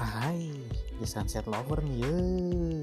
Hai, The Sunset Lover nih, yeay.